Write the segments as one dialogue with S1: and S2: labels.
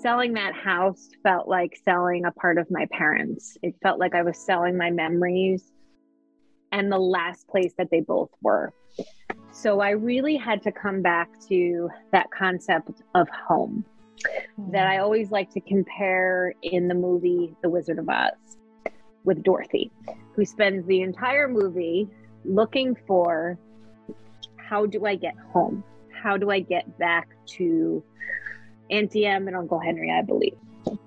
S1: selling that house felt like selling a part of my parents. It felt like I was selling my memories and the last place that they both were. So I really had to come back to that concept of home that I always like to compare in the movie The Wizard of Oz with Dorothy, who spends the entire movie looking for how do I get home? How do I get back to Auntie Em and Uncle Henry, I believe.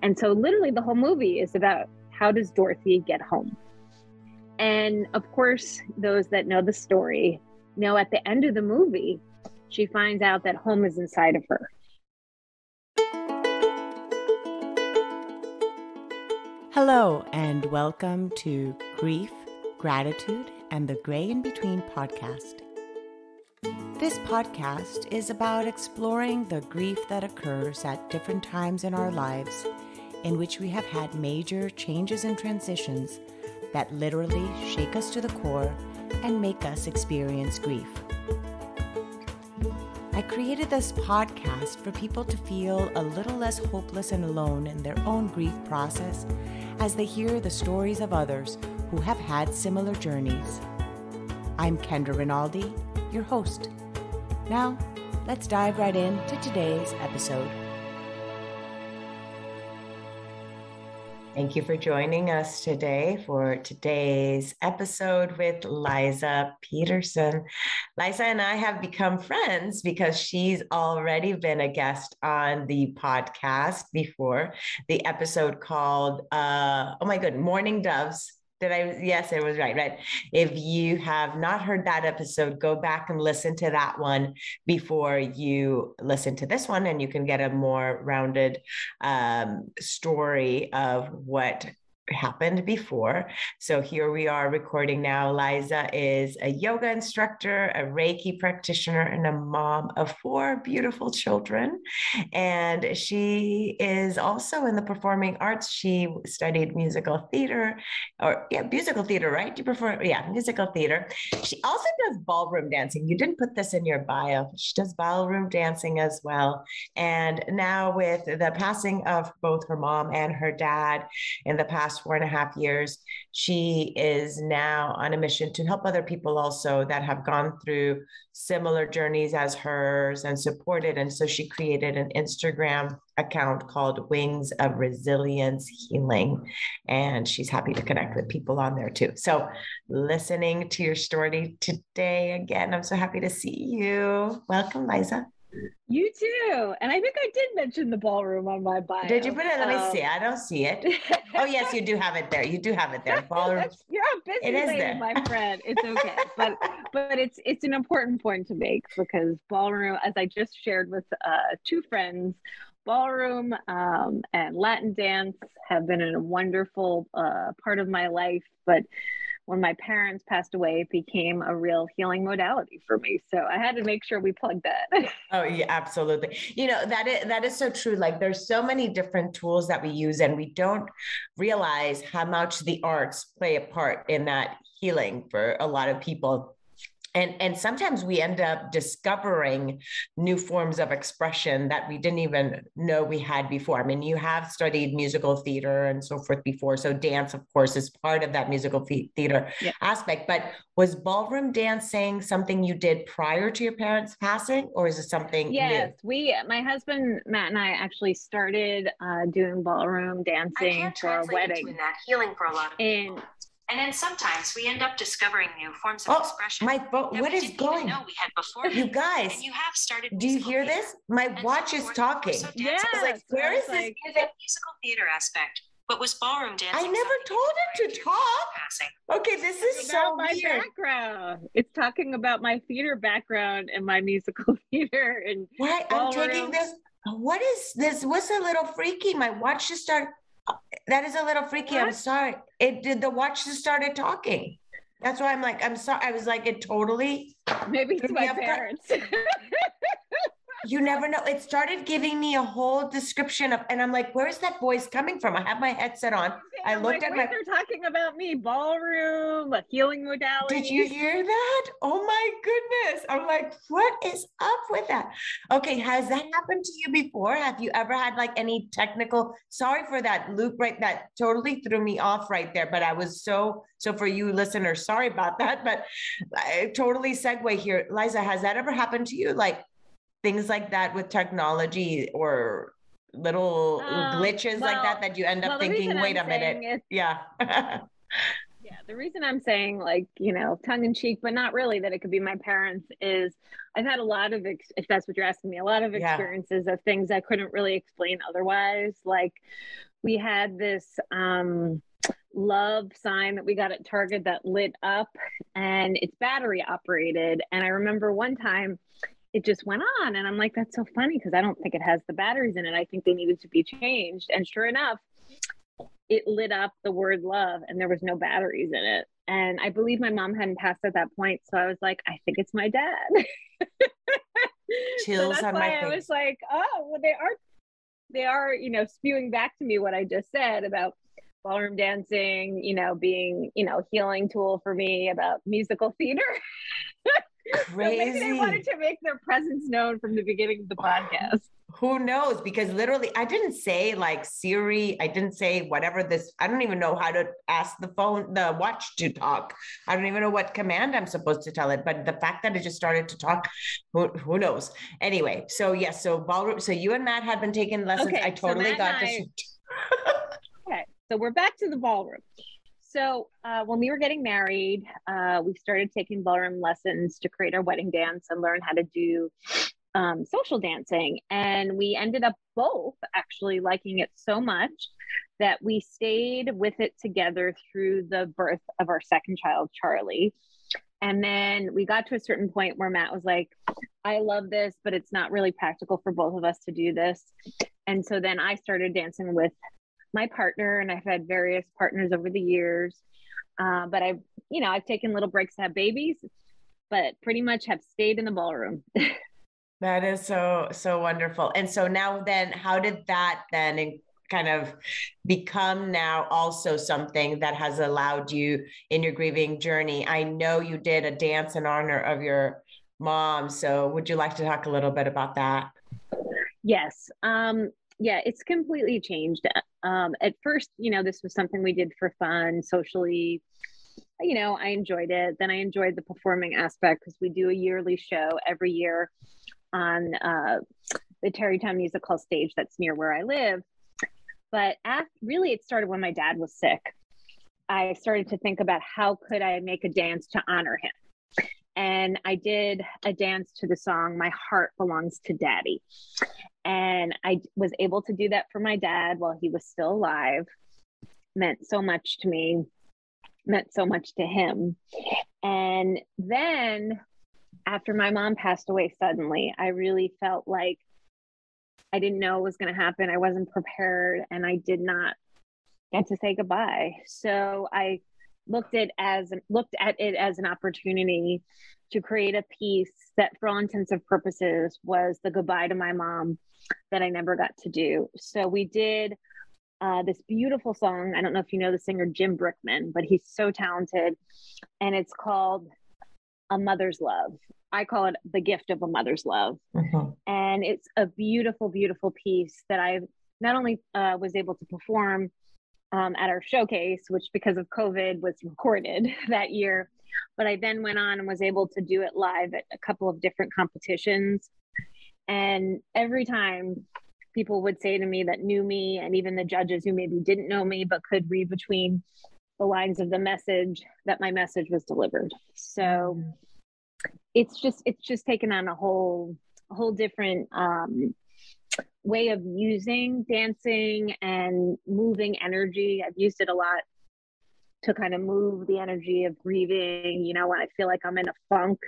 S1: And so, literally, the whole movie is about how does Dorothy get home? And of course, those that know the story know at the end of the movie, she finds out that home is inside of her.
S2: Hello, and welcome to Grief, Gratitude, and the Gray in Between podcast. This podcast is about exploring the grief that occurs at different times in our lives in which we have had major changes and transitions that literally shake us to the core and make us experience grief. I created this podcast for people to feel a little less hopeless and alone in their own grief process as they hear the stories of others who have had similar journeys. I'm Kendra Rinaldi, your host. Now, let's dive right into today's episode. Thank you for joining us today for today's episode with Liza Peterson. Liza and I have become friends because she's already been a guest on the podcast before, the episode called, uh, oh my good, Mourning Doves did I? Yes, it was right. Right. If you have not heard that episode, go back and listen to that one before you listen to this one, and you can get a more rounded um, story of what happened before. So here we are recording now. Liza is a yoga instructor, a Reiki practitioner, and a mom of four beautiful children. And she is also in the performing arts. She studied musical theater, or yeah, musical theater, right? Do you perform, yeah, musical theater. She also does ballroom dancing. You didn't put this in your bio. She does ballroom dancing as well. And now with the passing of both her mom and her dad in the past four and a half years. She is now on a mission to help other people also that have gone through similar journeys as hers and supported. And so she created an Instagram account called Wings of Resilience Healing. And she's happy to connect with people on there too. So, listening to your story today again, I'm so happy to see you. Welcome, Liza.
S1: You too. And I think I did mention the ballroom on my bio.
S2: Did you put it? Let me um, see. I don't see it. oh yes, you do have it there. You do have it there. Ballroom.
S1: You're a busy it lady, there. my friend. It's okay. but but it's it's an important point to make because ballroom, as I just shared with uh, two friends, ballroom um, and Latin dance have been a wonderful uh, part of my life. But when my parents passed away, it became a real healing modality for me. So I had to make sure we plugged that.
S2: oh yeah, absolutely. You know, that is that is so true. Like there's so many different tools that we use and we don't realize how much the arts play a part in that healing for a lot of people and and sometimes we end up discovering new forms of expression that we didn't even know we had before i mean you have studied musical theater and so forth before so dance of course is part of that musical theater yeah. aspect but was ballroom dancing something you did prior to your parents passing or is it something
S1: yes new? we my husband matt and i actually started uh, doing ballroom dancing for our wedding
S3: that healing for a lot of
S1: and people
S3: and then sometimes we end up discovering new forms of oh, expression.
S2: My phone, what is going?
S3: Know we had before.
S2: You guys,
S3: and you have started.
S2: Do you hear this? My and watch so is talking. So
S1: yeah,
S2: like, where is like,
S3: this? Is musical theater aspect? But was ballroom dancing?
S2: I never told it to talk. Passing. Okay, this is so
S1: my
S2: weird.
S1: background. It's talking about my theater background and my musical theater and.
S2: What? I'm taking this. What is this? What's a little freaky? My watch just started that is a little freaky. What? I'm sorry. It did the watch just started talking. That's why I'm like, I'm sorry. I was like, it totally
S1: maybe it's my parents.
S2: you never know. It started giving me a whole description of, and I'm like, where's that voice coming from? I have my headset on. I
S1: I'm
S2: looked
S1: like,
S2: at my.
S1: They're talking about me, ballroom, a healing modality.
S2: Did you hear that? Oh my goodness. I'm like, what is up with that? Okay. Has that happened to you before? Have you ever had like any technical? Sorry for that, loop, right? That totally threw me off right there. But I was so, so for you listeners, sorry about that. But I totally segue here. Liza, has that ever happened to you? Like things like that with technology or little
S1: Um,
S2: glitches like that that you end up
S1: well,
S2: thinking, wait
S1: I'm
S2: a minute. Yeah.
S1: Yeah, the reason I'm saying like, you know, tongue in cheek, but not really that it could be my parents is I've had a lot of, ex- if that's what you're asking me, a lot of
S2: Yeah.
S1: experiences of things I couldn't really explain otherwise. Like we had this um, love sign that we got at Target that lit up and it's battery operated. And I remember one time it just went on and I'm like, that's so funny because I don't think it has the batteries in it. I think they needed to be changed. And sure enough, it lit up the word love and there was no batteries in it. And I believe my mom hadn't passed at that point. So I was like, I think it's my dad.
S2: Chills
S1: that's
S2: on
S1: why
S2: my
S1: I
S2: face.
S1: was like, oh, well, they are, they are, you know, spewing back to me what I just said about ballroom dancing, you know, being, you know, healing tool for me about musical theater. So maybe they
S2: Crazy.
S1: wanted to make their presence known from the beginning of the podcast.
S2: Who knows? Because literally, I didn't say like Siri. I didn't say whatever this. I don't even know how to ask the phone, the watch to talk. I don't even know what command I'm supposed to tell it. But the fact that it just started to talk, who, who knows? Anyway, so yes, so ballroom. So you and Matt had been taking lessons.
S1: Okay,
S2: I totally
S1: Matt
S2: got
S1: and
S2: this.
S1: Okay, so we're back to the ballroom. So uh, when we were getting married, uh, we started taking ballroom lessons to create our wedding dance and learn how to do um, social dancing. And we ended up both actually liking it so much that we stayed with it together through the birth of our second child, Charlie. And then we got to a certain point where Matt was like, I love this, but it's not really practical for both of us to do this. And so then I started dancing with my partner, and I've had various partners over the years. Uh, but I've, you know, I've taken little breaks to have babies, but pretty much have stayed in the ballroom.
S2: That is so so wonderful. And so now then, how did that then in- kind of become now also something that has allowed you in your grieving journey? I know you did a dance in honor of your mom. So would you like to talk a little bit about that?
S1: Yes. Um, yeah, it's completely changed. Um, at first, you know, this was something we did for fun, socially. You know, I enjoyed it. Then I enjoyed the performing aspect because we do a yearly show every year on uh, the Tarrytown Music Hall stage that's near where I live. But after, really, it started when my dad was sick. I started to think about how could I make a dance to honor him. And I did a dance to the song My Heart Belongs to Daddy. And I was able to do that for my dad while he was still alive. Meant so much to me, meant so much to him. And then after my mom passed away suddenly, I really felt like I didn't know what was going to happen. I wasn't prepared and I did not get to say goodbye. So I looked at as looked at it as an opportunity to create a piece that for all intents and purposes was the goodbye to my mom that I never got to do. So we did uh, this beautiful song. I don't know if you know the singer Jim Brickman, but he's so talented. And it's called A Mother's Love. I call it the gift of a mother's love.
S2: Mhm.
S1: And it's a beautiful, beautiful piece that I not only uh, was able to perform um, at our showcase, which because of COVID was recorded that year, but I then went on and was able to do it live at a couple of different competitions. And every time people would say to me that knew me, and even the judges who maybe didn't know me but could read between the lines of the message, that my message was delivered. So it's just it's just taken on a whole a whole different um, way of using dancing and moving energy. I've used it a lot to kind of move the energy of grieving. You know, when I feel like I'm in a funk,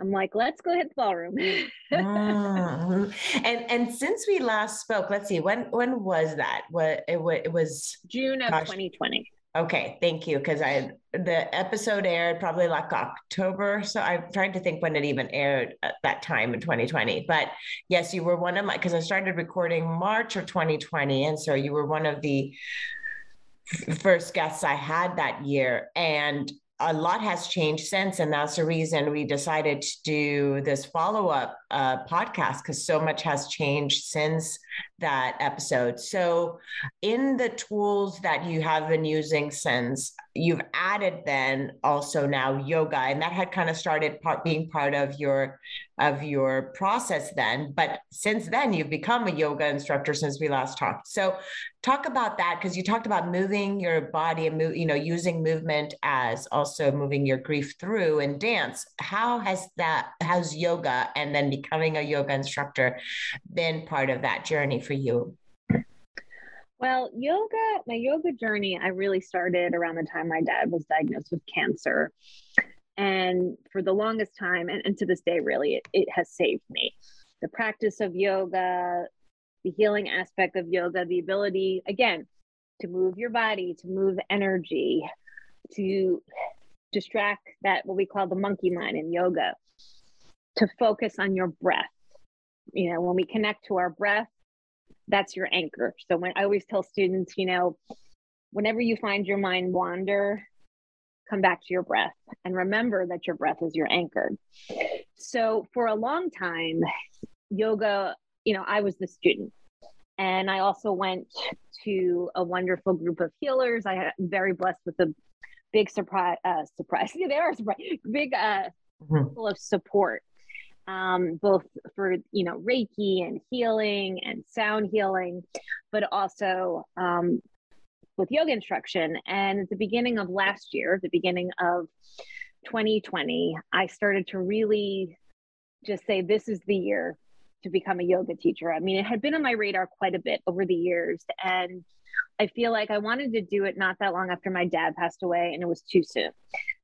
S1: I'm like, let's go hit the ballroom.
S2: Mm. And and since we last spoke, let's see when when was that? What it, it was
S1: June of
S2: Gosh.
S1: 2020.
S2: Okay, thank you. Because I the episode aired probably like October, so I'm trying to think when it even aired at that time in 2020. But yes, you were one of my because I started recording March of 2020, and so you were one of the first guests I had that year, and a lot has changed since and that's the reason we decided to do this follow-up uh, podcast because so much has changed since that episode. So in the tools that you have been using since you've added then also now yoga and that had kind of started part, being part of your of your process then but since then you've become a yoga instructor since we last talked. So talk about that because you talked about moving your body and move, you know using movement as also moving your grief through and dance. How has that how's yoga and then becoming a yoga instructor been part of that journey for you
S1: well, yoga, my yoga journey, I really started around the time my dad was diagnosed with cancer. And for the longest time, and, and to this day, really, it, it has saved me. The practice of yoga, the healing aspect of yoga, the ability, again, to move your body, to move energy, to distract that, what we call the monkey mind in yoga, to focus on your breath. You know, when we connect to our breath, that's your anchor. So when I always tell students, you know, whenever you find your mind wander, come back to your breath and remember that your breath is your anchor. So for a long time, yoga, you know, I was the student. And I also went to a wonderful group of healers. I am very blessed with a big surprise, uh, surprise. Yeah, they are surprise, big, uh, mm-hmm. full of support um, both for you know Reiki and healing and sound healing, but also um, with yoga instruction. And at the beginning of last year, the beginning of 2020, I started to really just say, "This is the year to become a yoga teacher." I mean, it had been on my radar quite a bit over the years, and I feel like I wanted to do it not that long after my dad passed away, and it was too soon.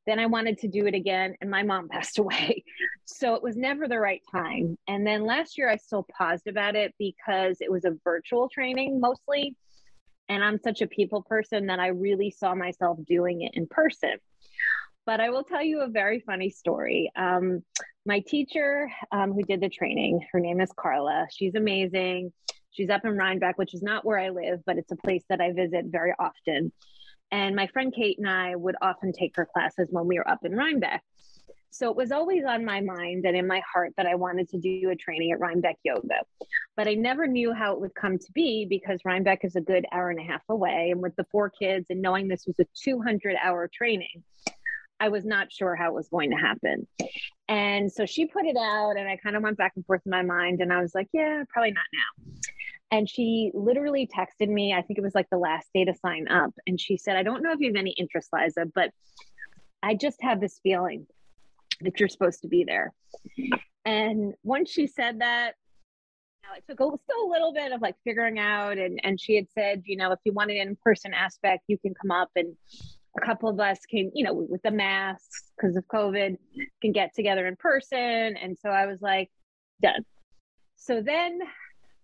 S1: Then I wanted to do it again, and my mom passed away. So it was never the right time. And then last year, I still paused about it because it was a virtual training mostly. And I'm such a people person that I really saw myself doing it in person. But I will tell you a very funny story. Um, my teacher um, who did the training, her name is Carla. She's amazing. She's up in Rhinebeck, which is not where I live, but it's a place that I visit very often. And my friend Kate and I would often take her classes when we were up in Rhinebeck. So it was always on my mind and in my heart that I wanted to do a training at Rhinebeck Yoga. But I never knew how it would come to be because Rhinebeck is a good hour and a half away. And with the four kids and knowing this was a 200 hour training, I was not sure how it was going to happen. And so she put it out, and I kind of went back and forth in my mind. And I was like, yeah, probably not now. And she literally texted me, I think it was like the last day to sign up. And she said, I don't know if you have any interest, Liza, but I just have this feeling that you're supposed to be there. And once she said that, it took a, still a little bit of like figuring out. And, and she had said, you know, if you want an in person aspect, you can come up and a couple of us can, you know, with the masks because of COVID, can get together in person. And so I was like, done. So then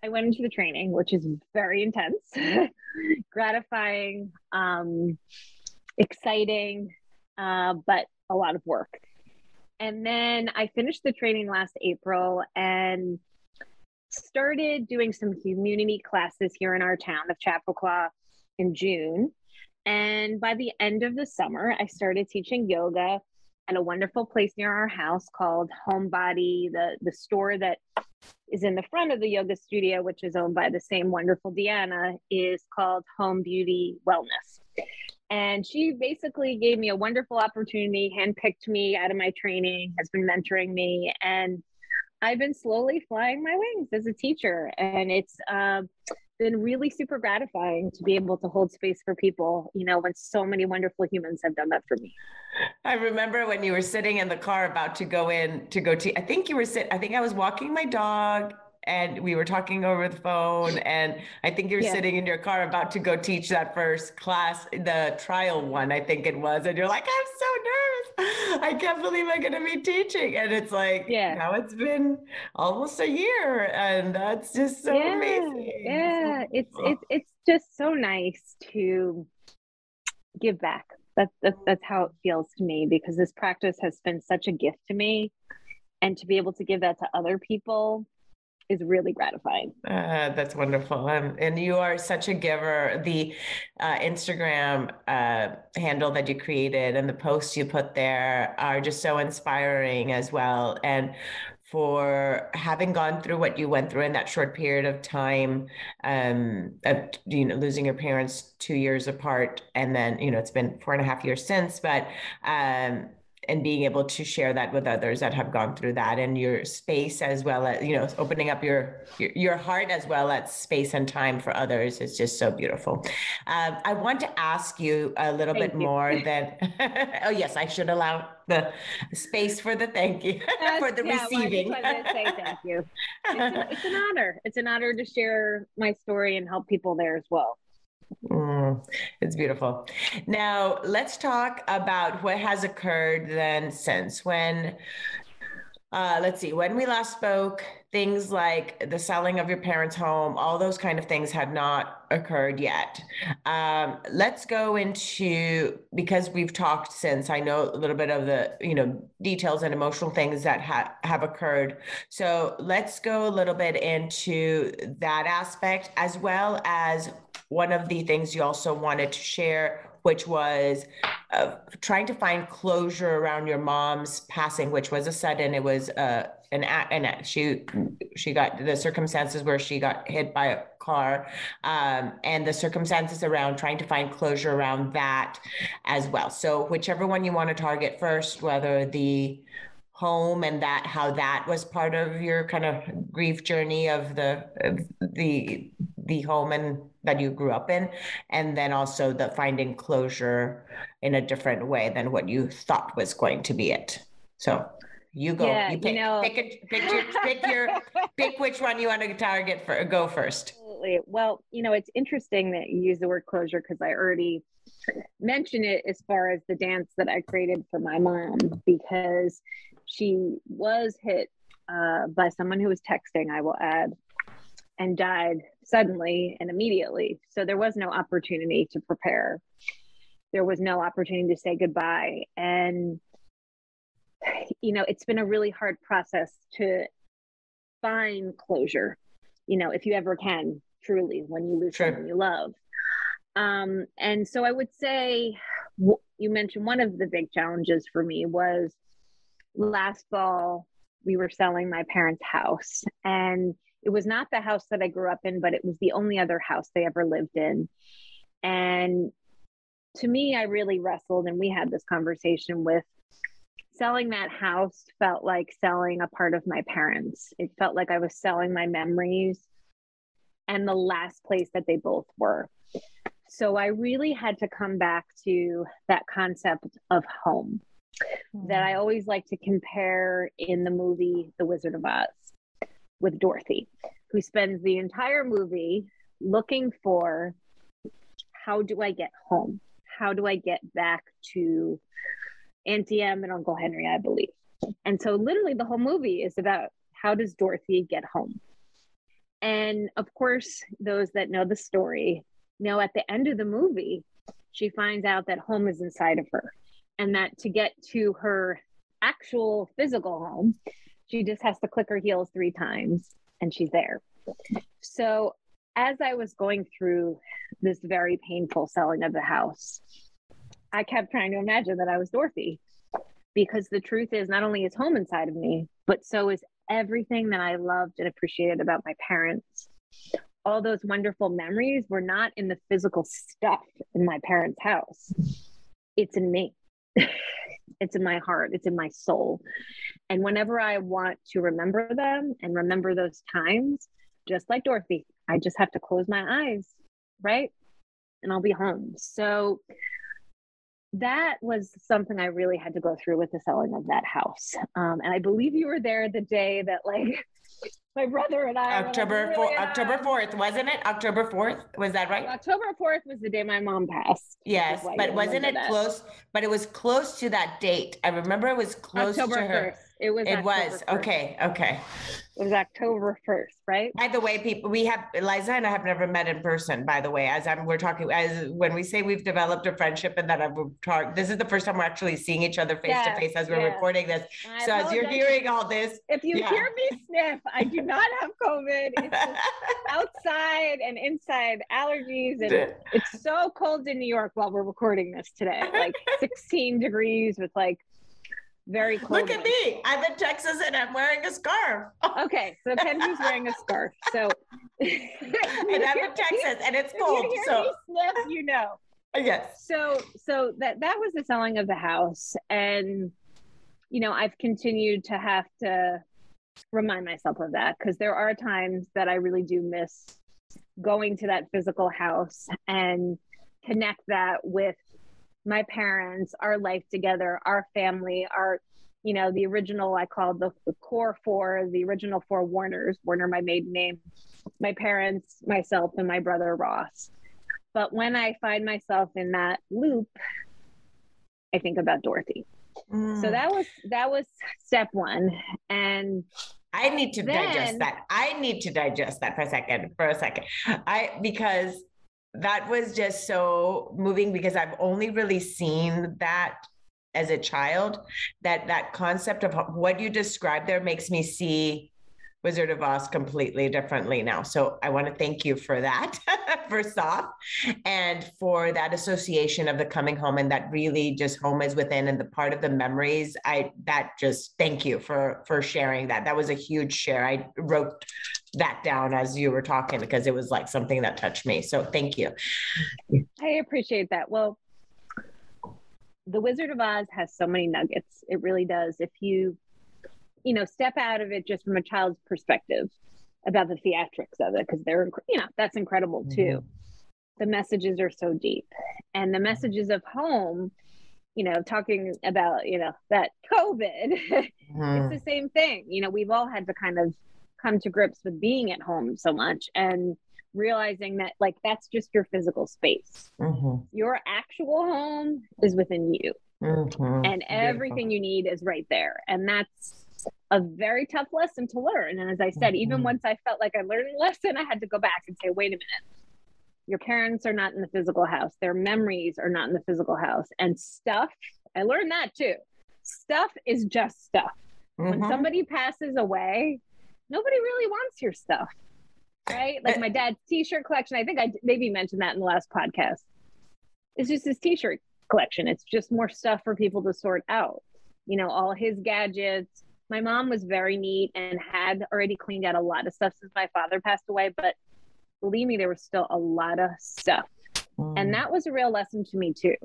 S1: I went into the training, which is very intense, gratifying, um, exciting, uh, but a lot of work. And then I finished the training last April and started doing some community classes here in our town of Chappaqua in June. And by the end of the summer, I started teaching yoga at a wonderful place near our house called Homebody, the, the store that is in the front of the yoga studio, which is owned by the same wonderful Deanna, is called Home Beauty Wellness. And she basically gave me a wonderful opportunity, handpicked me out of my training, has been mentoring me, and I've been slowly flying my wings as a teacher. And it's uh, been really super gratifying to be able to hold space for people, you know, when so many wonderful humans have done that for me.
S2: I remember when you were sitting in the car about to go in to go to, I think you were sitting, I think I was walking my dog and we were talking over the phone and i think you're yeah. sitting in your car about to go teach that first class the trial one i think it was and you're like i'm so nervous. I can't believe i'm going to be teaching. And it's like yeah. now it's been almost a year and that's just so
S1: yeah,
S2: amazing.
S1: Yeah. It's it's it's just so nice to give back. That's, that's that's how it feels to me because this practice has been such a gift to me, and to be able to give that to other people is really gratifying.
S2: Uh, that's wonderful. Um, and you are such a giver. The uh, Instagram uh, handle that you created and the posts you put there are just so inspiring as well. And for having gone through what you went through in that short period of time, um, of, you know, losing your parents two years apart, and then you know it's been four and a half years since, but um, and being able to share that with others that have gone through that and your space as well as you know opening up your your, your heart as well as space and time for others is just so beautiful. Um, i want to ask you a little thank bit you. more than oh yes i should allow the space for the thank you for the yeah, receiving.
S1: well, I say thank you? It's, it's an honor. It's an honor to share my story and help people there as well
S2: Mm, it's beautiful. Now, let's talk about what has occurred then since when. Uh, let's see, when we last spoke, things like the selling of your parents' home, all those kind of things had not occurred yet. Um, let's go into because we've talked since. I know a little bit of the you know details and emotional things that ha- have occurred. So let's go a little bit into that aspect as well as one of the things you also wanted to share, which was uh, trying to find closure around your mom's passing, which was a sudden. It was uh, an act and she she got the circumstances where she got hit by a car, um, and the circumstances around trying to find closure around that as well. So whichever one you want to target first, whether the home and that how that was part of your kind of grief journey of the of the the home and that you grew up in and then also the finding closure in a different way than what you thought was going to be it. So you go yeah, you pick, you know, pick, a, pick your pick your pick which one you want to target for go first.
S1: Absolutely. Well you know it's interesting that you use the word closure because i already mentioned it as far as the dance that i created for my mom because she was hit uh, by someone who was texting, I will add, and died suddenly and immediately. So there was no opportunity to prepare. There was no opportunity to say goodbye. And, you know, it's been a really hard process to find closure, you know, if you ever can, truly, when you lose sure. someone you love. Um, and so I would say, you mentioned one of the big challenges for me was last fall we were selling my parents' house and it was not the house that I grew up in, but it was the only other house they ever lived in. And to me, I really wrestled, and we had this conversation with selling that house felt like selling a part of my parents. It felt like I was selling my memories and the last place that they both were. So I really had to come back to that concept of home that I mm. always like to compare in the movie The Wizard of Oz with Dorothy, who spends the entire movie looking for how do I get home? How do I get back to Auntie Em and Uncle Henry, I believe. And so, literally, the whole movie is about how does Dorothy get home? And of course, those that know the story know at the end of the movie, she finds out that home is inside of her and that to get to her actual physical home, she just has to click her heels three times and she's there. So, as I was going through this very painful selling of the house, I kept trying to imagine that I was Dorothy because the truth is, not only is home inside of me, but so is everything that I loved and appreciated about my parents. All those wonderful memories were not in the physical stuff in my parents' house, it's in me. it's in my heart, it's in my soul. And whenever I want to remember them and remember those times, just like Dorothy, I just have to close my eyes, right? And I'll be home. So that was something I really had to go through with the selling of that house. Um, and I believe you were there the day that like my brother and I.
S2: October
S1: like,
S2: four, October fourth, wasn't it? October fourth, was that right?
S1: October fourth was the day my mom passed.
S2: Yes, but wasn't it that. close? But it was close to that date. I remember it was close October to her. 1st.
S1: It was.
S2: It October was 1st. okay. Okay.
S1: It was October first, right?
S2: By the way, people, we have Liza and I have never met in person. By the way, as I'm, we're talking, as when we say we've developed a friendship and that I've talked, this is the first time we're actually seeing each other face to face as we're yes. recording this. I so as you're hearing all this,
S1: if you yeah. hear me sniff, I do not have COVID. It's outside and inside allergies, and it's so cold in New York while we're recording this today, like 16 degrees with like very cold.
S2: Look at me. I'm in Texas and I'm wearing a scarf.
S1: okay. So Kendra's wearing a scarf. So
S2: and I'm in Texas and it's cold.
S1: You
S2: so
S1: sniff, you know.
S2: Uh, yes.
S1: So so that that was the selling of the house. And you know, I've continued to have to remind myself of that because there are times that I really do miss going to that physical house and connect that with my parents, our life together, our family, our, you know, the original, I called the, the core four, the original four Warners, Warner, my maiden name, my parents, myself, and my brother Ross. But when I find myself in that loop, I think about Dorothy. Mm. So that was that was step one. And
S2: I need to then, digest that. I need to digest that for a second, for a second. I because that was just so moving because I've only really seen that as a child that that concept of what you described there makes me see Wizard of Oz completely differently now. So I want to thank you for that, first off, and for that association of the coming home and that really just home is within and the part of the memories. I that just thank you for for sharing that. That was a huge share. I wrote that down as you were talking because it was like something that touched me. So thank you.
S1: I appreciate that. Well, the Wizard of Oz has so many nuggets. It really does. If you you know, step out of it just from a child's perspective about the theatrics of it, because they're, you know, that's incredible too. Mm-hmm. The messages are so deep. And the messages of home, you know, talking about, you know, that COVID, mm-hmm. it's the same thing. You know, we've all had to kind of come to grips with being at home so much and realizing that like that's just your physical space. Mm-hmm. Your actual home is within you. Mm-hmm. And everything Beautiful. you need is right there. And that's a very tough lesson to learn. And as I said, mm-hmm. even once I felt like I learned a lesson, I had to go back and say, wait a minute. Your parents are not in the physical house. Their memories are not in the physical house. And stuff, I learned that too. Stuff is just stuff. Mm-hmm. When somebody passes away, nobody really wants your stuff. Right? Like my dad's t-shirt collection. I think I maybe mentioned that in the last podcast. It's just his t-shirt collection. It's just more stuff for people to sort out. You know, all his gadgets, my mom was very neat and had already cleaned out a lot of stuff since my father passed away, but believe me, there was still a lot of stuff. Mm. And that was a real lesson to me too.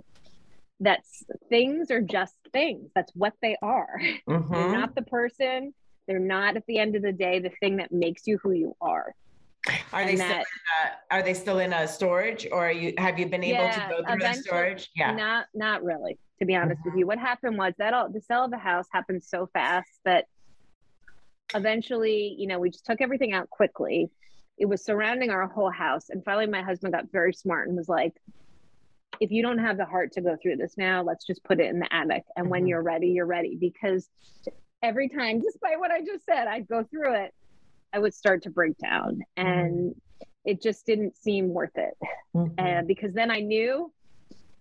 S1: That things are just things. That's what they are. Mm-hmm. They're not the person. They're not at the end of the day the thing that makes you who you are.
S2: Are and they that, still a, are they still in a storage or you have you been able yeah, to go through the storage?
S1: Yeah. Not not really to be honest mm-hmm. with you. What happened was that all the sale of the house happened so fast that eventually, you know, we just took everything out quickly. It was surrounding our whole house. And finally, my husband got very smart and was like, if you don't have the heart to go through this now, let's just put it in the attic. And mm-hmm. when you're ready, you're ready. Because every time, despite what I just said, I'd go through it, I would start to break down. Mm-hmm. And it just didn't seem worth it. Mm-hmm. And because then I knew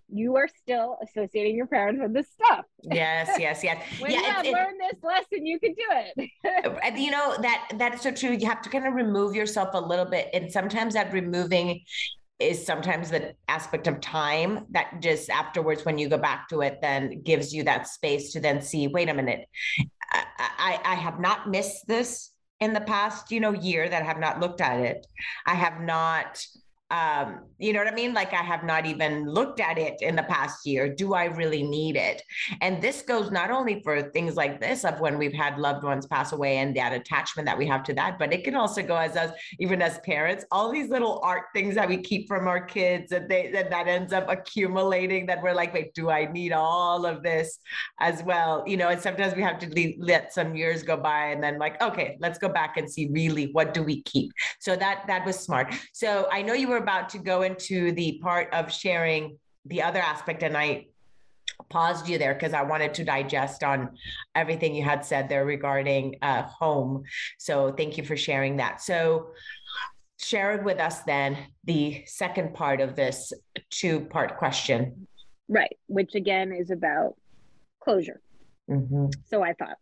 S1: you are still associating your parents with this stuff.
S2: Yes, yes, yes.
S1: when
S2: yeah,
S1: you have learned this lesson, you can do
S2: it. Uh, you know that that is so true. You have to kind of remove yourself a little bit, and sometimes that removing is sometimes the aspect of time that just afterwards when you go back to it then gives you that space to then see wait a minute I, I, I have not missed this in the past you know year that I have not looked at it i have not um, you know what I mean? Like I have not even looked at it in the past year. Do I really need it? And this goes not only for things like this of when we've had loved ones pass away and that attachment that we have to that, but it can also go as us, even as parents, all these little art things that we keep from our kids and they that, that ends up accumulating that we're like, wait, do I need all of this as well? You know, and sometimes we have to leave, let some years go by and then like, okay, let's go back and see really what do we keep. So that that was smart. So I know you were were about to go into the part of sharing the other aspect, and I paused you there because I wanted to digest on everything you had said there regarding uh, home. So thank you for sharing that. So share with us then the second part of this two part question.
S1: Right, which again is about closure. Mm-hmm. So I thought.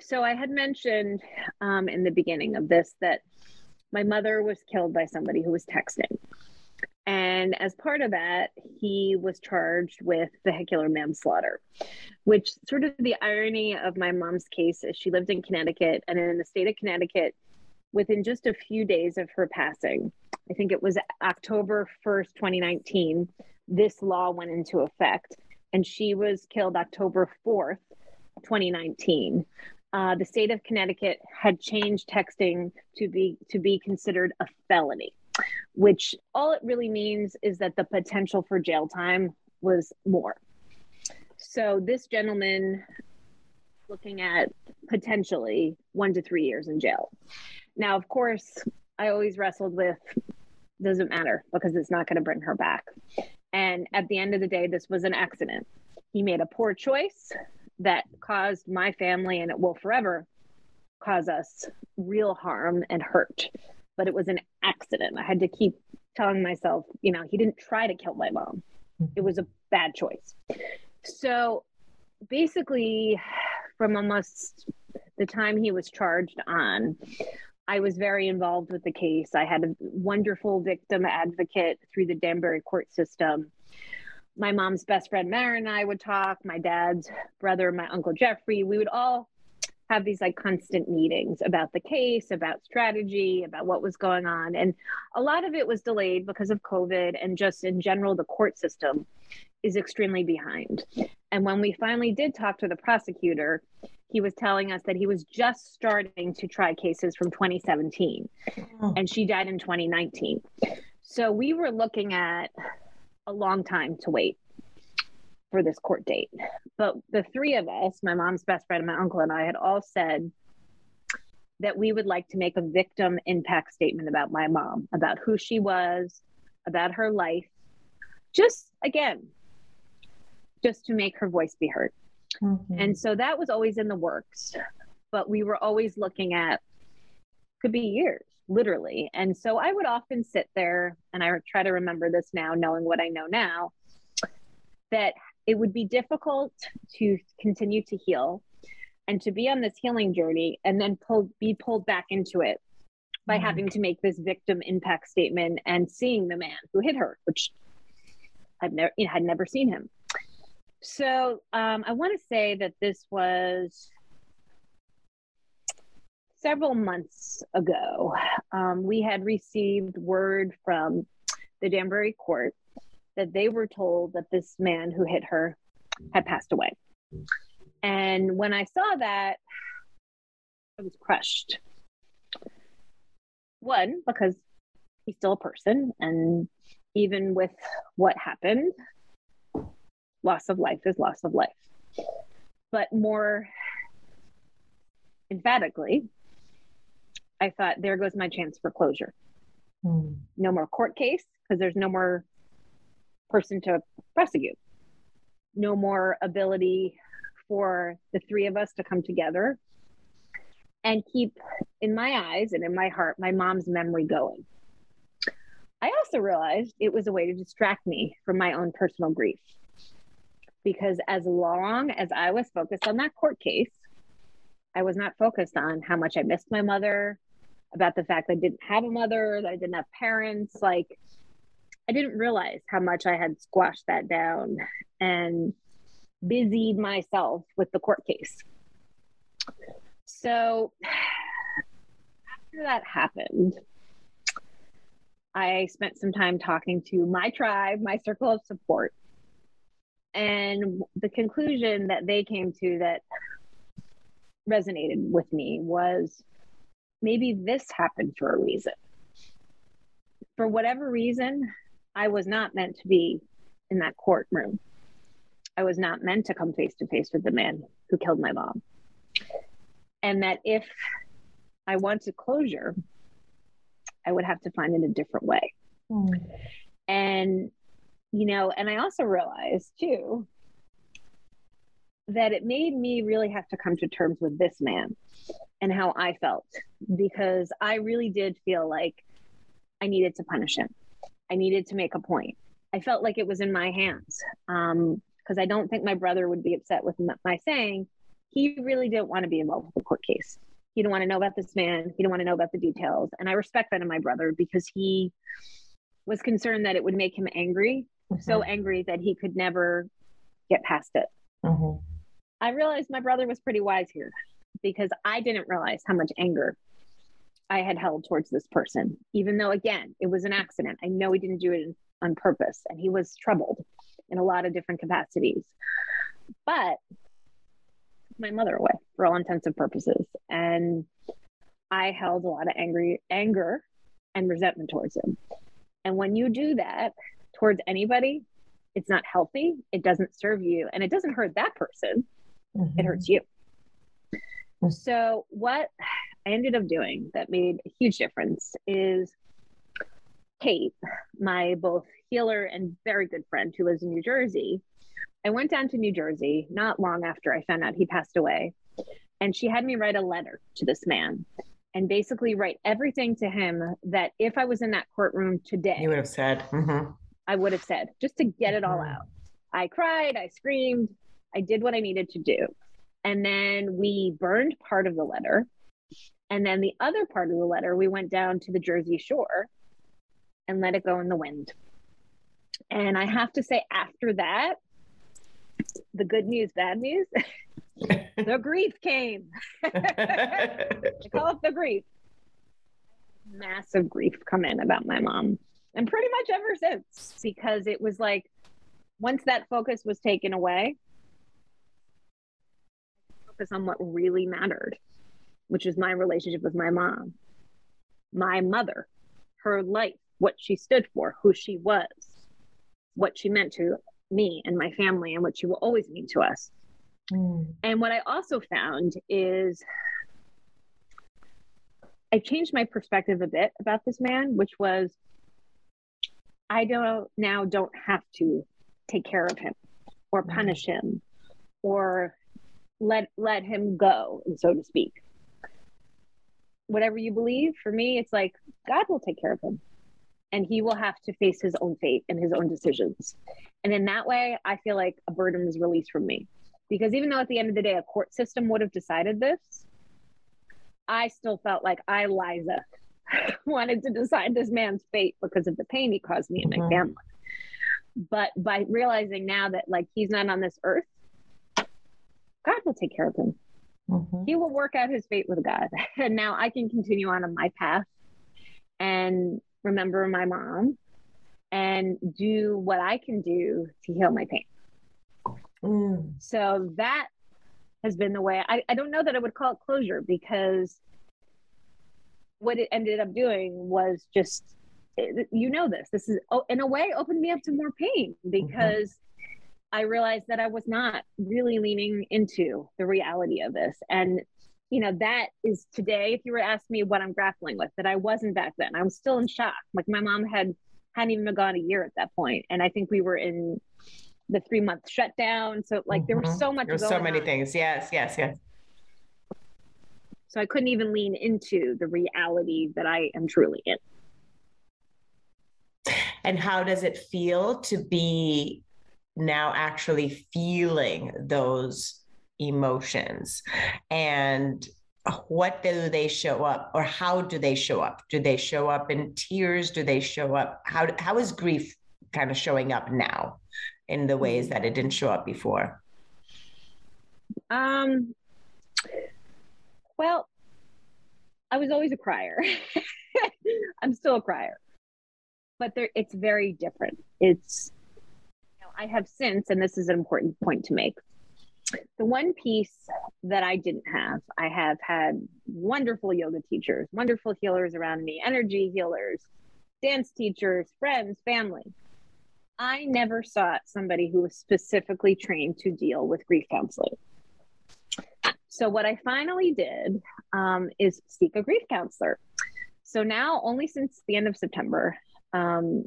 S1: So I had mentioned um, in the beginning of this that my mother was killed by somebody who was texting. And as part of that, he was charged with vehicular manslaughter, which sort of the irony of my mom's case is she lived in Connecticut and in the state of Connecticut, within just a few days of her passing, I think it was October 1st, 2019, this law went into effect. And she was killed October 4th, 2019 uh, the state of Connecticut had changed texting to be to be considered a felony, which all it really means is that the potential for jail time was more. So this gentleman looking at potentially one to three years in jail. Now, of course, I always wrestled with doesn't matter because it's not going to bring her back. And at the end of the day, this was an accident. He made a poor choice that caused my family and it will forever cause us real harm and hurt. But it was an accident. I had to keep telling myself, you know, he didn't try to kill my mom. It was a bad choice. So basically, from almost the time he was charged on, I was very involved with the case. I had a wonderful victim advocate through the Danbury court system my mom's best friend Maren and I would talk, my dad's brother, my uncle Jeffrey, we would all have these like constant meetings about the case, about strategy, about what was going on. And a lot of it was delayed because of COVID and just in general, the court system is extremely behind. And when we finally did talk to the prosecutor, he was telling us that he was just starting to try cases from 2017 oh. and she died in 2019. So we were looking at a long time to wait for this court date. But the three of us, my mom's best friend and my uncle and I, had all said that we would like to make a victim impact statement about my mom, about who she was, about her life. Just again, just to make her voice be heard. Mm-hmm. And so that was always in the works. But we were always looking at could be years literally. And so I would often sit there and I try to remember this now, knowing what I know now, that it would be difficult to continue to heal and to be on this healing journey and then pull, be pulled back into it by mm-hmm. having to make this victim impact statement and seeing the man who hit her, which I've never you know, had never seen him. So um, I want to say that this was several months ago, um, we had received word from the Danbury court that they were told that this man who hit her had passed away. And when I saw that, I was crushed. One, because he's still a person, and even with what happened, loss of life is loss of life. But more emphatically, I thought, there goes my chance for closure. Mm. No more court case because there's no more person to prosecute. No more ability for the three of us to come together and keep, in my eyes and in my heart, my mom's memory going. I also realized it was a way to distract me from my own personal grief. Because as long as I was focused on that court case, I was not focused on how much I missed my mother, about the fact that I didn't have a mother, that I didn't have parents. Like, I didn't realize how much I had squashed that down and busied myself with the court case. So, after that happened, I spent some time talking to my tribe, my circle of support. And the conclusion that they came to that resonated with me was maybe this happened for a reason. For whatever reason, I was not meant to be in that courtroom. I was not meant to come face to face with the man who killed my mom. And that if I wanted closure, I would have to find it a different way. Mm. And, you know, and I also realized too that it made me really have to come to terms with this man and how I felt because I really did feel like I needed to punish him. I needed to make a point. I felt like it was in my hands because um, I don't think my brother would be upset with my saying he really didn't want to be involved with the court case. He didn't want to know about this man. He didn't want to know about the details. And I respect that in my brother because he was concerned that it would make him angry, mm-hmm. so angry that he could never get past it. Mm-hmm. I realized my brother was pretty wise here because I didn't realize how much anger I had held towards this person, even though, again, it was an accident. I know he didn't do it on purpose and he was troubled in a lot of different capacities. But my mother away for all intents and purposes. And I held a lot of angry anger and resentment towards him. And when you do that towards anybody, it's not healthy. It doesn't serve you and it doesn't hurt that person. Mm-hmm. It hurts you. Mm-hmm. So, what I ended up doing that made a huge difference is Kate, my both healer and very good friend who lives in New Jersey, I went down to New Jersey not long after I found out he passed away. And she had me write a letter to this man and basically write everything to him that if I was in that courtroom today,
S2: you would have said, mm-hmm.
S1: I would have said, just to get it all mm-hmm. out. I cried, I screamed, I did what I needed to do. And then we burned part of the letter. And then the other part of the letter, we went down to the Jersey shore and let it go in the wind. And I have to say, after that, the good news, bad news. the grief came. I call it the grief. Massive grief come in about my mom. And pretty much ever since, because it was like once that focus was taken away, focus on what really mattered, which is my relationship with my mom, my mother, her life, what she stood for, who she was, what she meant to me and my family and what she will always mean to us. Mm. And what I also found is I changed my perspective a bit about this man, which was I don't now don't have to take care of him or mm. punish him or let let him go, so to speak. Whatever you believe, for me, it's like God will take care of him and he will have to face his own fate and his own decisions. And in that way, I feel like a burden is released from me. Because even though at the end of the day, a court system would have decided this, I still felt like I, Liza, wanted to decide this man's fate because of the pain he caused me and my mm-hmm. family. But by realizing now that like he's not on this earth, God will take care of him. Mm-hmm. He will work out his fate with God. And now I can continue on on my path and remember my mom and do what I can do to heal my pain. Mm. So that has been the way I, I don't know that I would call it closure because what it ended up doing was just you know this this is oh, in a way opened me up to more pain mm-hmm. because mm-hmm. I realized that i was not really leaning into the reality of this and you know, that is today, if you were to ask me what I'm grappling with, that I wasn't back then. I was still in shock. Like my mom had hadn't even gone a year at that point. And I think we were in the three month shutdown. So like mm-hmm. there was so much.
S2: There so many on. things. Yes, yes, yes.
S1: So I couldn't even lean into the reality that I am truly in.
S2: And how does it feel to be now actually feeling those emotions. And what do they show up or how do they show up? Do they show up in tears? Do they show up how how is grief kind of showing up now in the ways that it didn't show up before?
S1: Um well i was always a crier. I'm still a crier but there it's very different. It's I have since, and this is an important point to make. The one piece that I didn't have, I have had wonderful yoga teachers, wonderful healers around me, energy healers, dance teachers, friends, family. I never sought somebody who was specifically trained to deal with grief counseling. So, what I finally did um, is seek a grief counselor. So, now, only since the end of September, um,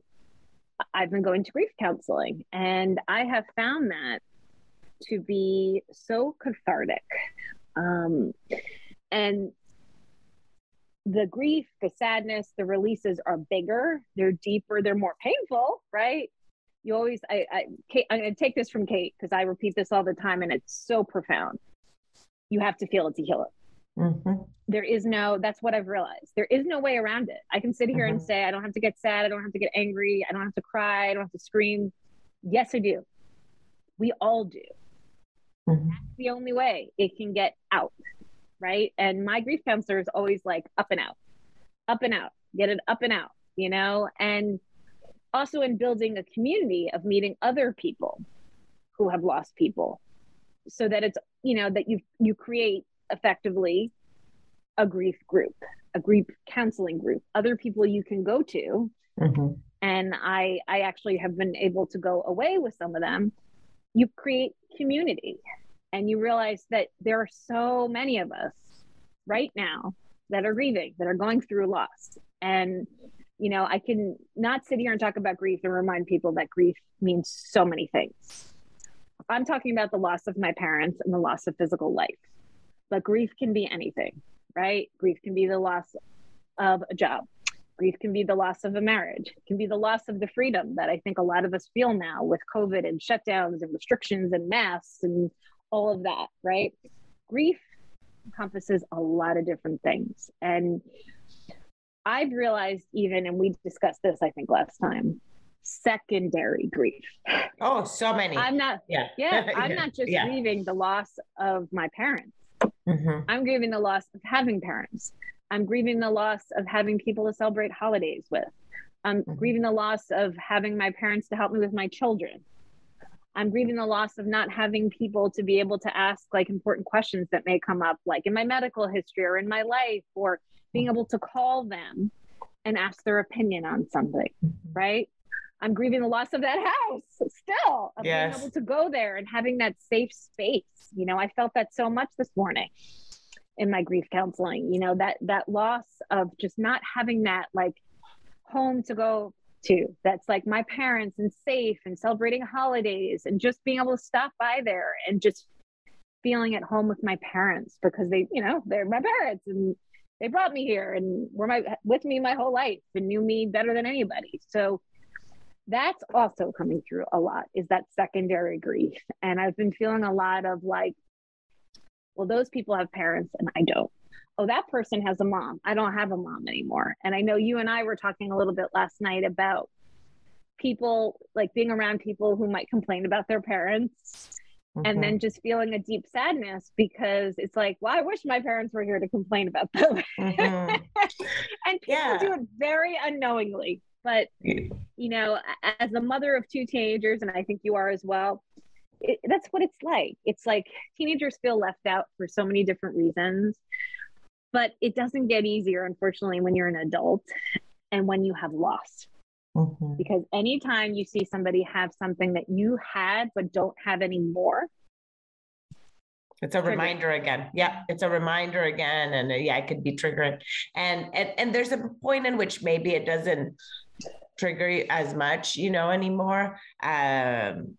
S1: I've been going to grief counseling, and I have found that to be so cathartic. Um, and the grief, the sadness, the releases are bigger, they're deeper, they're more painful, right? You always, I, I Kate, I'm going to take this from Kate because I repeat this all the time and it's so profound. You have to feel it to heal it. Mm-hmm. There is no, that's what I've realized. There is no way around it. I can sit here mm-hmm. and say, I don't have to get sad. I don't have to get angry. I don't have to cry. I don't have to scream. Yes, I do. We all do. Mm-hmm. That's the only way it can get out. Right. And my grief counselor is always like up and out, up and out, get it up and out, you know? And also in building a community of meeting other people who have lost people so that it's, you know, that you you create effectively a grief group, a grief counseling group, other people you can go to. Mm-hmm. And I I actually have been able to go away with some of them you create community and you realize that there are so many of us right now that are grieving, that are going through loss. And, you know, I can not sit here and talk about grief and remind people that grief means so many things. I'm talking about the loss of my parents and the loss of physical life, but grief can be anything, right? Grief can be the loss of a job. Grief can be the loss of a marriage, it can be the loss of the freedom that I think a lot of us feel now with COVID and shutdowns and restrictions and masks and all of that, right? Grief encompasses a lot of different things. And I've realized, even, and we discussed this, I think, last time, secondary grief.
S2: Oh, so many.
S1: I'm not, yeah, yeah, I'm not just yeah. grieving the loss of my parents. Mm-hmm. I'm grieving the loss of having parents. I'm grieving the loss of having people to celebrate holidays with. I'm mm-hmm. grieving the loss of having my parents to help me with my children. I'm grieving the loss of not having people to be able to ask like important questions that may come up, like in my medical history or in my life, or being able to call them and ask their opinion on something, mm-hmm. right? I'm grieving the loss of that house still, of yes. being able to go there and having that safe space. You know, I felt that so much this morning in my grief counseling you know that that loss of just not having that like home to go to that's like my parents and safe and celebrating holidays and just being able to stop by there and just feeling at home with my parents because they you know they're my parents and they brought me here and were my with me my whole life and knew me better than anybody so that's also coming through a lot is that secondary grief and i've been feeling a lot of like well, those people have parents and I don't. Oh, that person has a mom. I don't have a mom anymore. And I know you and I were talking a little bit last night about people like being around people who might complain about their parents mm-hmm. and then just feeling a deep sadness because it's like, well, I wish my parents were here to complain about them. Mm-hmm. and people yeah. do it very unknowingly. But, you know, as a mother of two teenagers, and I think you are as well, it, that's what it's like. It's like teenagers feel left out for so many different reasons, but it doesn't get easier, unfortunately, when you're an adult and when you have lost. Mm-hmm. Because anytime you see somebody have something that you had but don't have anymore,
S2: it's a reminder again. Yeah, it's a reminder again, and uh, yeah, it could be triggering. And and and there's a point in which maybe it doesn't trigger you as much, you know, anymore. Um,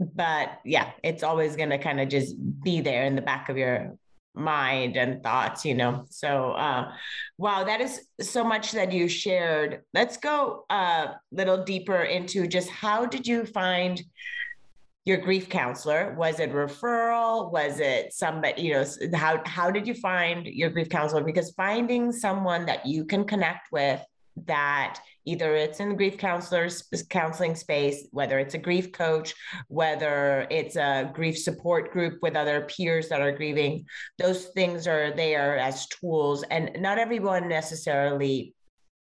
S2: but yeah, it's always going to kind of just be there in the back of your mind and thoughts, you know. So, uh, wow, that is so much that you shared. Let's go a uh, little deeper into just how did you find your grief counselor? Was it referral? Was it somebody, you know, how how did you find your grief counselor? Because finding someone that you can connect with that either it's in the grief counselors counseling space whether it's a grief coach whether it's a grief support group with other peers that are grieving those things are there as tools and not everyone necessarily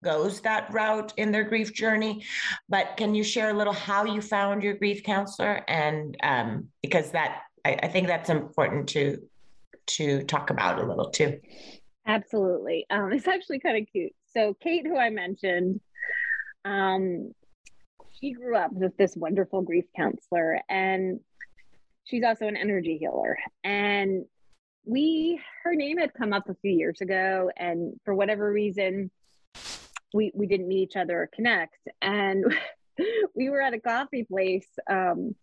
S2: goes that route in their grief journey. But can you share a little how you found your grief counselor? And um, because that, I, I think that's important to to talk about a little too.
S1: Absolutely. Um, it's actually kind of cute. So Kate, who I mentioned, um, she grew up with this wonderful grief counselor, and she's also an energy healer. And we, her name had come up a few years ago, and for whatever reason, we we didn't meet each other or connect. And we were at a coffee place um,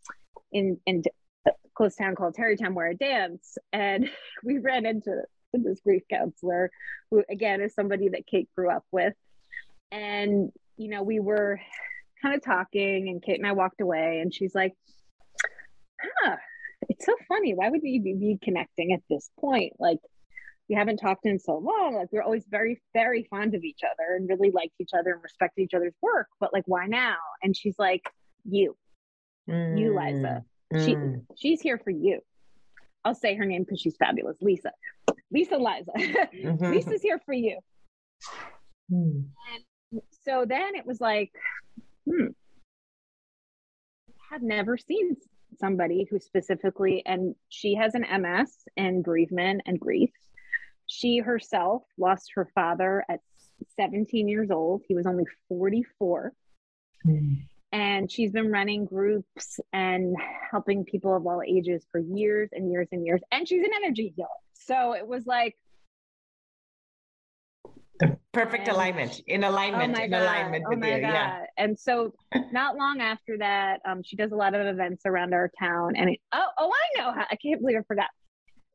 S1: in in a close town called Tarrytown where I dance, and we ran into this grief counselor, who again is somebody that Kate grew up with, and you know we were kind of talking, and Kate and I walked away, and she's like, "Huh, it's so funny. Why would we be connecting at this point? Like, we haven't talked in so long. Like, we're always very, very fond of each other and really liked each other and respected each other's work. But like, why now?" And she's like, "You, mm. you, Liza. She, mm. she's here for you." I'll say her name because she's fabulous, Lisa. Lisa Liza. mm-hmm. Lisa's here for you. Mm. so then it was like, hmm, I have never seen somebody who specifically, and she has an MS and bereavement and grief. She herself lost her father at 17 years old. He was only 44. Mm. And she's been running groups and helping people of all ages for years and years and years. And she's an energy healer. So it was like,
S2: the perfect and, alignment in alignment oh in God, alignment
S1: with
S2: oh you.
S1: God. Yeah. And so not long after that, um, she does a lot of events around our town. And it, oh, oh, I know how I can't believe I forgot.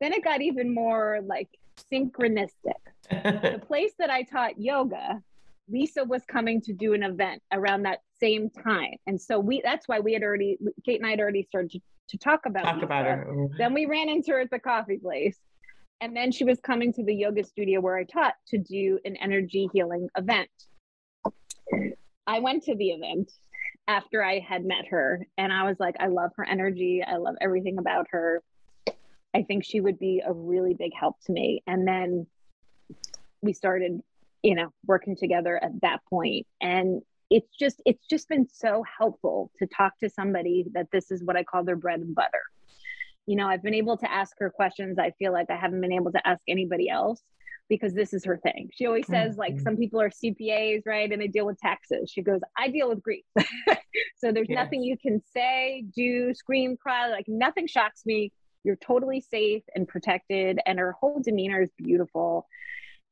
S1: Then it got even more like synchronistic. the place that I taught yoga, Lisa was coming to do an event around that same time. And so we that's why we had already Kate and I had already started to, to talk about
S2: talk Lisa. about her. Mm-hmm.
S1: Then we ran into her at the coffee place. And then she was coming to the yoga studio where I taught to do an energy healing event. I went to the event after I had met her and I was like, I love her energy. I love everything about her. I think she would be a really big help to me. And then we started, you know, working together at that point. And it's just, it's just been so helpful to talk to somebody that this is what I call their bread and butter you know i've been able to ask her questions i feel like i haven't been able to ask anybody else because this is her thing she always says mm-hmm. like some people are cpas right and they deal with taxes she goes i deal with grief so there's yes. nothing you can say do scream cry like nothing shocks me you're totally safe and protected and her whole demeanor is beautiful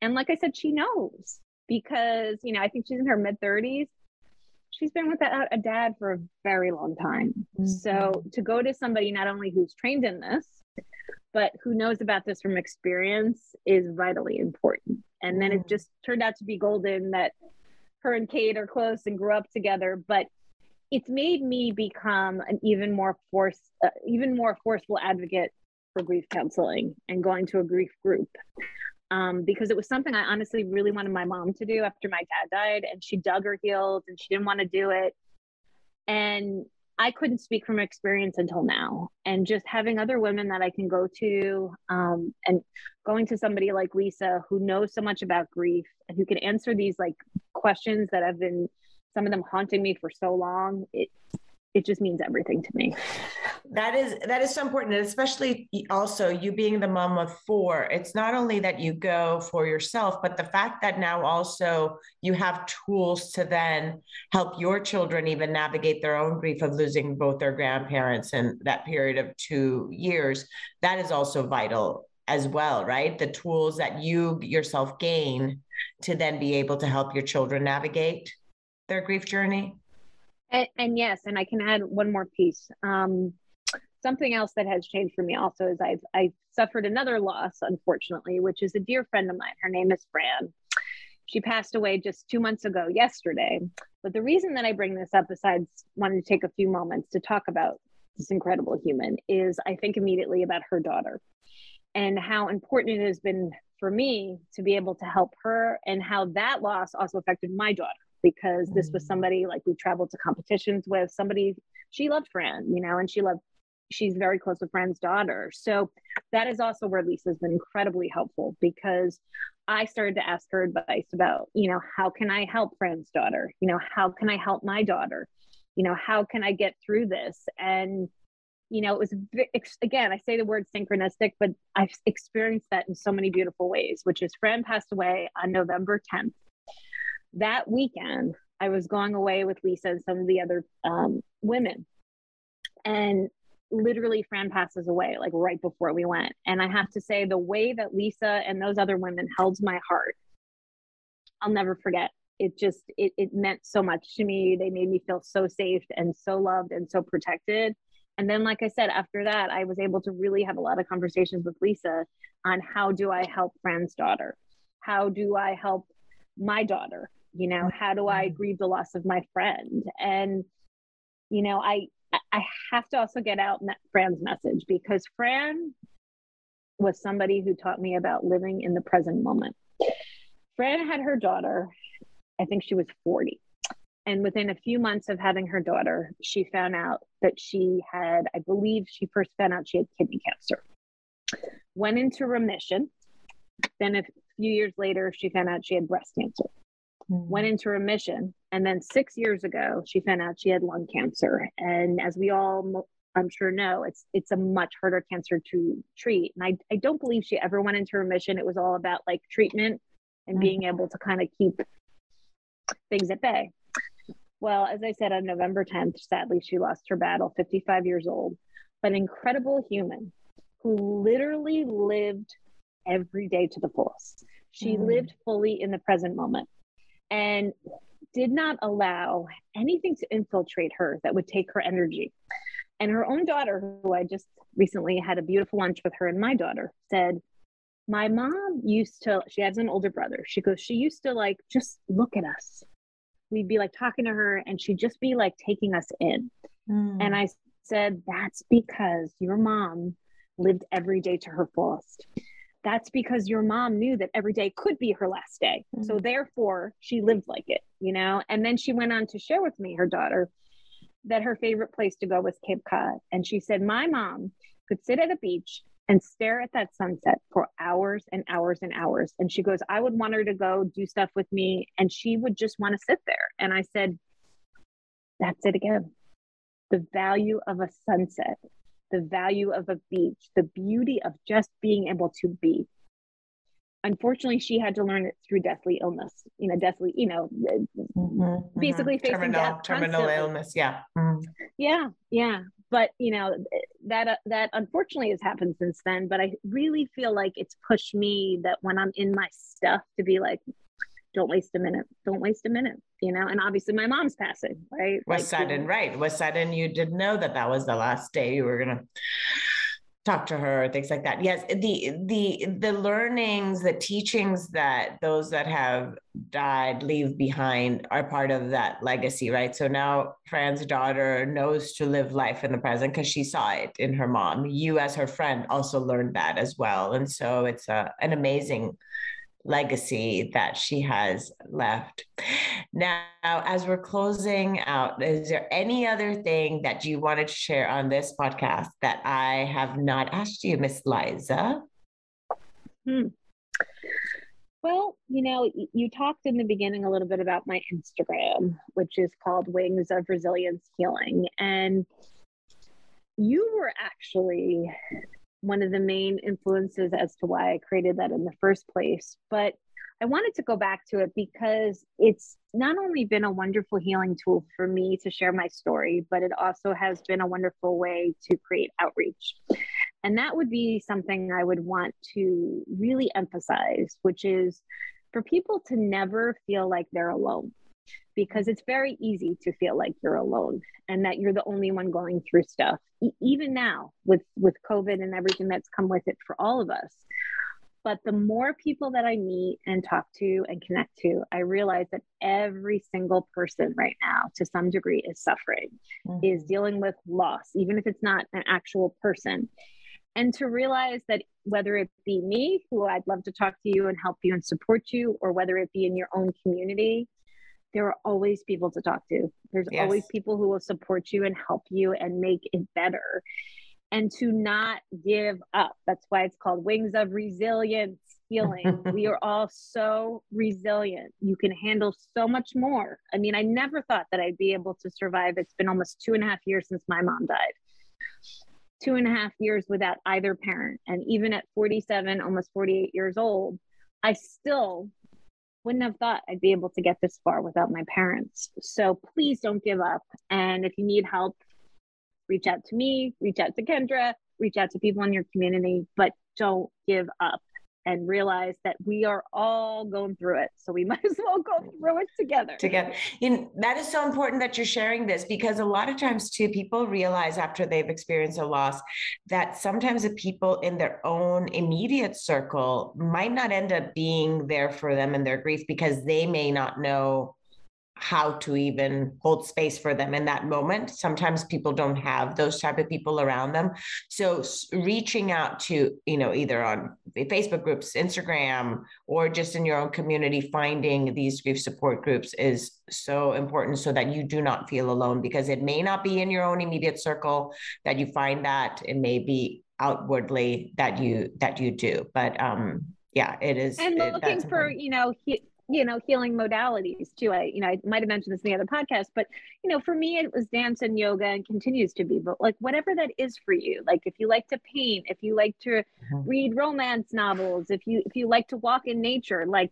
S1: and like i said she knows because you know i think she's in her mid 30s she's been with a, a dad for a very long time. Mm-hmm. So to go to somebody not only who's trained in this, but who knows about this from experience is vitally important. And then it mm-hmm. just turned out to be golden that her and Kate are close and grew up together. But it's made me become an even more force, uh, even more forceful advocate for grief counseling and going to a grief group um, because it was something I honestly really wanted my mom to do after my dad died, and she dug her heels and she didn't want to do it. And I couldn't speak from experience until now. And just having other women that I can go to, um, and going to somebody like Lisa who knows so much about grief and who can answer these like questions that have been some of them haunting me for so long. It it just means everything to me
S2: that is that is so important and especially also you being the mom of four it's not only that you go for yourself but the fact that now also you have tools to then help your children even navigate their own grief of losing both their grandparents in that period of two years that is also vital as well right the tools that you yourself gain to then be able to help your children navigate their grief journey
S1: and, and, yes, and I can add one more piece. Um, something else that has changed for me also is I've I've suffered another loss, unfortunately, which is a dear friend of mine. Her name is Fran. She passed away just two months ago, yesterday. But the reason that I bring this up, besides wanting to take a few moments to talk about this incredible human, is I think immediately about her daughter and how important it has been for me to be able to help her and how that loss also affected my daughter because this was mm. somebody like we traveled to competitions with somebody she loved Fran, you know, and she loved she's very close with Fran's daughter. So that is also where Lisa's been incredibly helpful because I started to ask her advice about, you know, how can I help Fran's daughter? You know, how can I help my daughter? You know, how can I get through this? And, you know, it was, again, I say the word synchronistic, but I've experienced that in so many beautiful ways, which is Fran passed away on November 10th. That weekend, I was going away with Lisa and some of the other um, women. And literally Fran passes away like right before we went. And I have to say, the way that Lisa and those other women held my heart, I'll never forget. It just it, it meant so much to me. They made me feel so safe and so loved and so protected. And then, like I said, after that, I was able to really have a lot of conversations with Lisa on how do I help Fran's daughter? How do I help my daughter? You know, how do I mm-hmm. grieve the loss of my friend? And, you know, I I have to also get out Fran's message because Fran was somebody who taught me about living in the present moment. Fran had her daughter, I think she was 40. And within a few months of having her daughter, she found out that she had, I believe she first found out she had kidney cancer. Went into remission. Then a few years later, she found out she had breast cancer mm-hmm. went into remission. And then six years ago, she found out she had lung cancer. And as we all, I'm sure know, it's it's a much harder cancer to treat. And I, I don't believe she ever went into remission. It was all about like treatment and mm-hmm. being able to kind of keep things at bay. Well, as I said on November 10th, sadly, she lost her battle, 55 years old, but incredible human who literally lived every day to the fullest. She mm. lived fully in the present moment and did not allow anything to infiltrate her that would take her energy. And her own daughter, who I just recently had a beautiful lunch with her and my daughter, said, My mom used to, she has an older brother. She goes, She used to like just look at us. We'd be like talking to her and she'd just be like taking us in. Mm. And I said, That's because your mom lived every day to her fullest that's because your mom knew that every day could be her last day. Mm-hmm. So therefore, she lived like it, you know? And then she went on to share with me, her daughter, that her favorite place to go was Cape Cod. And she said, My mom could sit at a beach and stare at that sunset for hours and hours and hours. And she goes, I would want her to go do stuff with me. And she would just want to sit there. And I said, That's it again. The value of a sunset the value of a beach, the beauty of just being able to be. Unfortunately, she had to learn it through deathly illness, you know, deathly, you know, mm-hmm, basically mm-hmm. facing
S2: terminal,
S1: death.
S2: Terminal constantly. illness, yeah. Mm.
S1: Yeah, yeah. But, you know, that, uh, that unfortunately has happened since then. But I really feel like it's pushed me that when I'm in my stuff to be like, don't waste a minute. Don't waste a minute. You know, and obviously my mom's passing, right?
S2: Was like, sudden, you know, right? Was sudden. You didn't know that that was the last day you were gonna talk to her, things like that. Yes, the the the learnings, the teachings that those that have died leave behind are part of that legacy, right? So now Fran's daughter knows to live life in the present because she saw it in her mom. You, as her friend, also learned that as well, and so it's a, an amazing legacy that she has left. Now, as we're closing out, is there any other thing that you wanted to share on this podcast that I have not asked you, Miss Liza?
S1: Hmm. Well, you know, you talked in the beginning a little bit about my Instagram, which is called Wings of Resilience Healing. And you were actually one of the main influences as to why I created that in the first place. But I wanted to go back to it because it's not only been a wonderful healing tool for me to share my story, but it also has been a wonderful way to create outreach. And that would be something I would want to really emphasize, which is for people to never feel like they're alone because it's very easy to feel like you're alone and that you're the only one going through stuff e- even now with with covid and everything that's come with it for all of us but the more people that i meet and talk to and connect to i realize that every single person right now to some degree is suffering mm-hmm. is dealing with loss even if it's not an actual person and to realize that whether it be me who i'd love to talk to you and help you and support you or whether it be in your own community there are always people to talk to. There's yes. always people who will support you and help you and make it better. and to not give up. That's why it's called Wings of Resilience Healing. we are all so resilient. You can handle so much more. I mean, I never thought that I'd be able to survive. It's been almost two and a half years since my mom died. Two and a half years without either parent. And even at 47, almost 48 years old, I still wouldn't have thought I'd be able to get this far without my parents. So please don't give up. And if you need help, reach out to me, reach out to Kendra, reach out to people in your community, but don't give up and realize that we are all going through it. So we might as well go through it together.
S2: Together. And that is so important that you're sharing this because a lot of times, too, people realize after they've experienced a loss that sometimes the people in their own immediate circle might not end up being there for them in their grief because they may not know how to even hold space for them in that moment. Sometimes people don't have those type of people around them. So reaching out to you know either on facebook groups instagram or just in your own community finding these grief support groups is so important so that you do not feel alone because it may not be in your own immediate circle that you find that. It may be outwardly that you that you do. But um yeah it is
S1: and
S2: it,
S1: looking for you know he, you know healing modalities too. I you know i might have mentioned this in the other podcast but you know for me it was dance and yoga and continues to be but like whatever that is for you like if you like to paint if you like to mm-hmm. read romance novels if you if you like to walk in nature like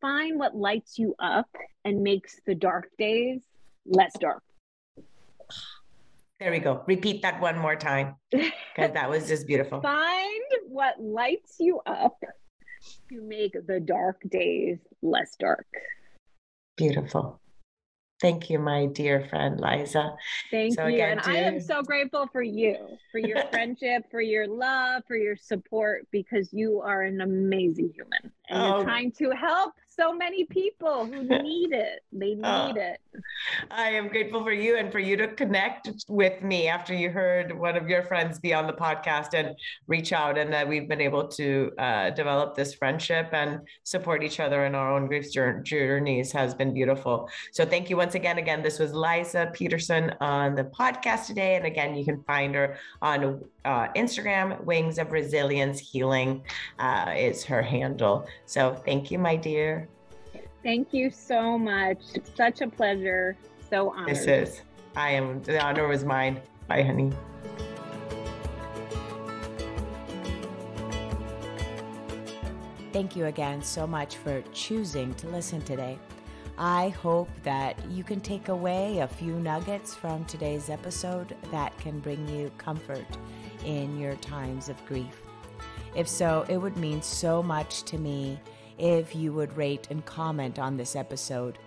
S1: find what lights you up and makes the dark days less dark.
S2: There we go. Repeat that one more time because that was just beautiful.
S1: Find what lights you up to make the dark days less dark.
S2: Beautiful. Thank you, my dear friend Liza.
S1: Thank so you. Again, and I am so grateful for you, for your friendship, for your love, for your support, because you are an amazing human. And oh. you're trying to help so many people who need it. They oh. need uh, it.
S2: I am grateful for you and for you to connect with me after you heard one of your friends be on the podcast and reach out, and that we've been able to uh, develop this friendship and support each other in our own grief journeys has been beautiful. So thank you once again. Again, this was Liza Peterson on the podcast today, and again, you can find her on uh, Instagram. Wings of Resilience Healing uh, is her handle. So thank you, my dear.
S1: Thank you so much. It's such a pleasure. So honored.
S2: This is. I am. The honor was mine. Bye, honey.
S4: Thank you again so much for choosing to listen today. I hope that you can take away a few nuggets from today's episode that can bring you comfort in your times of grief. If so, it would mean so much to me if you would rate and comment on this episode.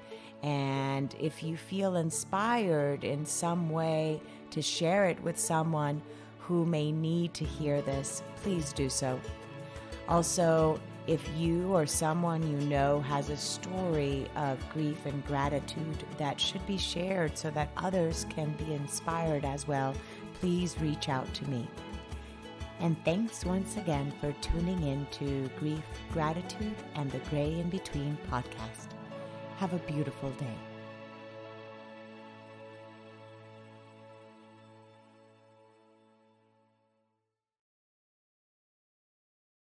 S4: And if you feel inspired in some way to share it with someone who may need to hear this, please do so. Also, if you or someone you know has a story of grief and gratitude that should be shared so that others can be inspired as well, please reach out to me. And thanks once again for tuning in to Grief, Gratitude, and the Gray in Between podcast. Have a beautiful day.